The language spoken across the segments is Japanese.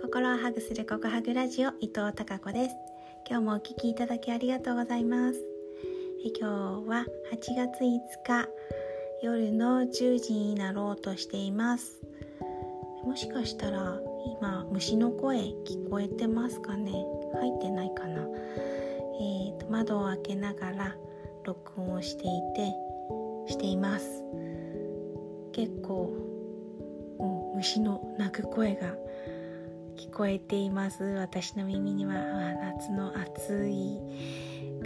心をハグするココハグラジオ伊藤孝子です。今日もお聞きいただきありがとうございます。え今日は8月5日夜の10時になろうとしています。もしかしたら今虫の声聞こえてますかね？入ってないかな？えーと、窓を開けながら録音をしていてしています。結構、うん、虫の鳴く声がこえています。私の耳には夏の暑い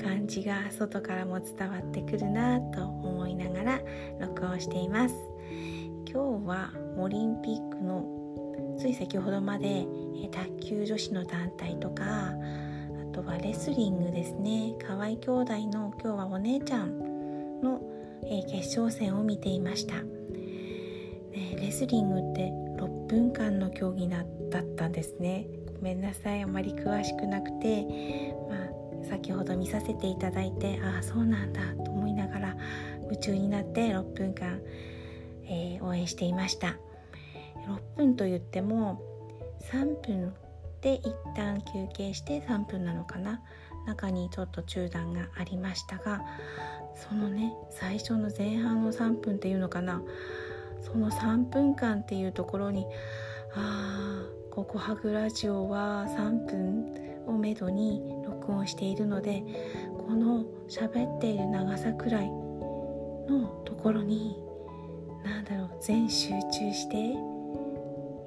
感じが外からも伝わってくるなと思いながら録音しています。今日はオリンピックのつい先ほどまで卓球女子の団体とかあとはレスリングですね。河合兄弟の今日はお姉ちゃんの決勝戦を見ていました、ね、レスリングって6分間の競技だっだったんですね。ごめんなさい。あまり詳しくなくて、まあ、先ほど見させていただいてああそうなんだと思いながら夢中になって6分間、えー、応援していました。6分と言っても3分で一旦休憩して3分なのかな。中にちょっと中断がありましたがそのね最初の前半の3分っていうのかな。その3分間っていうところにああここハグラジオは3分をめどに録音しているのでこの喋っている長さくらいのところに何だろう全集中して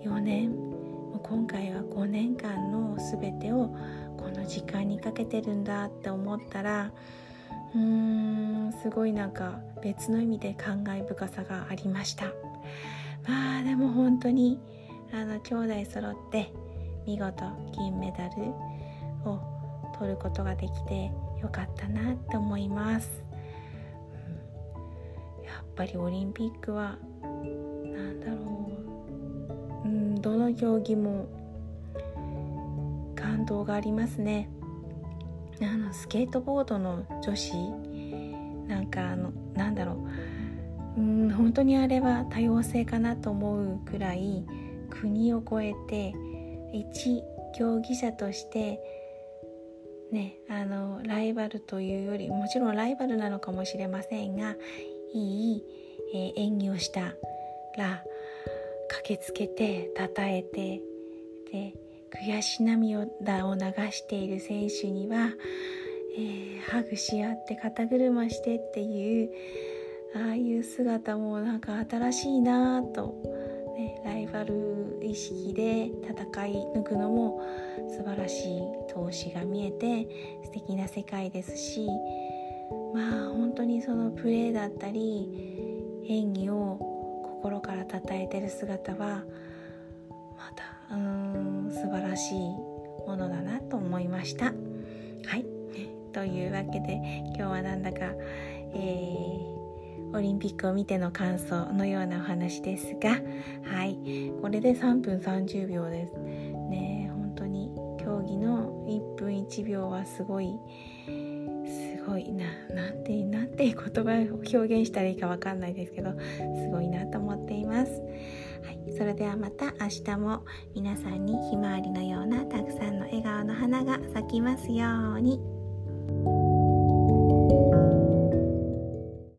4年もう今回は5年間の全てをこの時間にかけてるんだって思ったらうーんすごいなんか別の意味で感慨深さがありました。まあでも本当にあの兄弟揃って見事銀メダルを取ることができてよかったなって思います、うん、やっぱりオリンピックは何だろう、うん、どの競技も感動がありますね。あのスケートボードの女子なんかあのなんだろう。うん本当にあれは多様性かなと思うくらい国を越えて一競技者としてねあのライバルというよりもちろんライバルなのかもしれませんがいい、えー、演技をしたら駆けつけてたたえてで悔し涙を流している選手には、えー、ハグし合って肩車してっていうああいう姿もなんか新しいなと、ね、ライバル意識で戦い抜くのも素晴らしい闘志が見えて素敵な世界ですしまあ本当にそのプレーだったり演技を心から称えてる姿はまたうん素晴らしいものだなと思いました。はい。というわけで今日はなんだか、えー、オリンピックを見ての感想のようなお話ですがはいこれで3分30秒ですね本当に競技の1分1秒はすごいすごいななんてなんていう言葉を表現したらいいかわかんないですけどすごいなと思っています。はい、それではまた明日も皆さんにひまわりのようなたくさんの笑顔の花が咲きますように。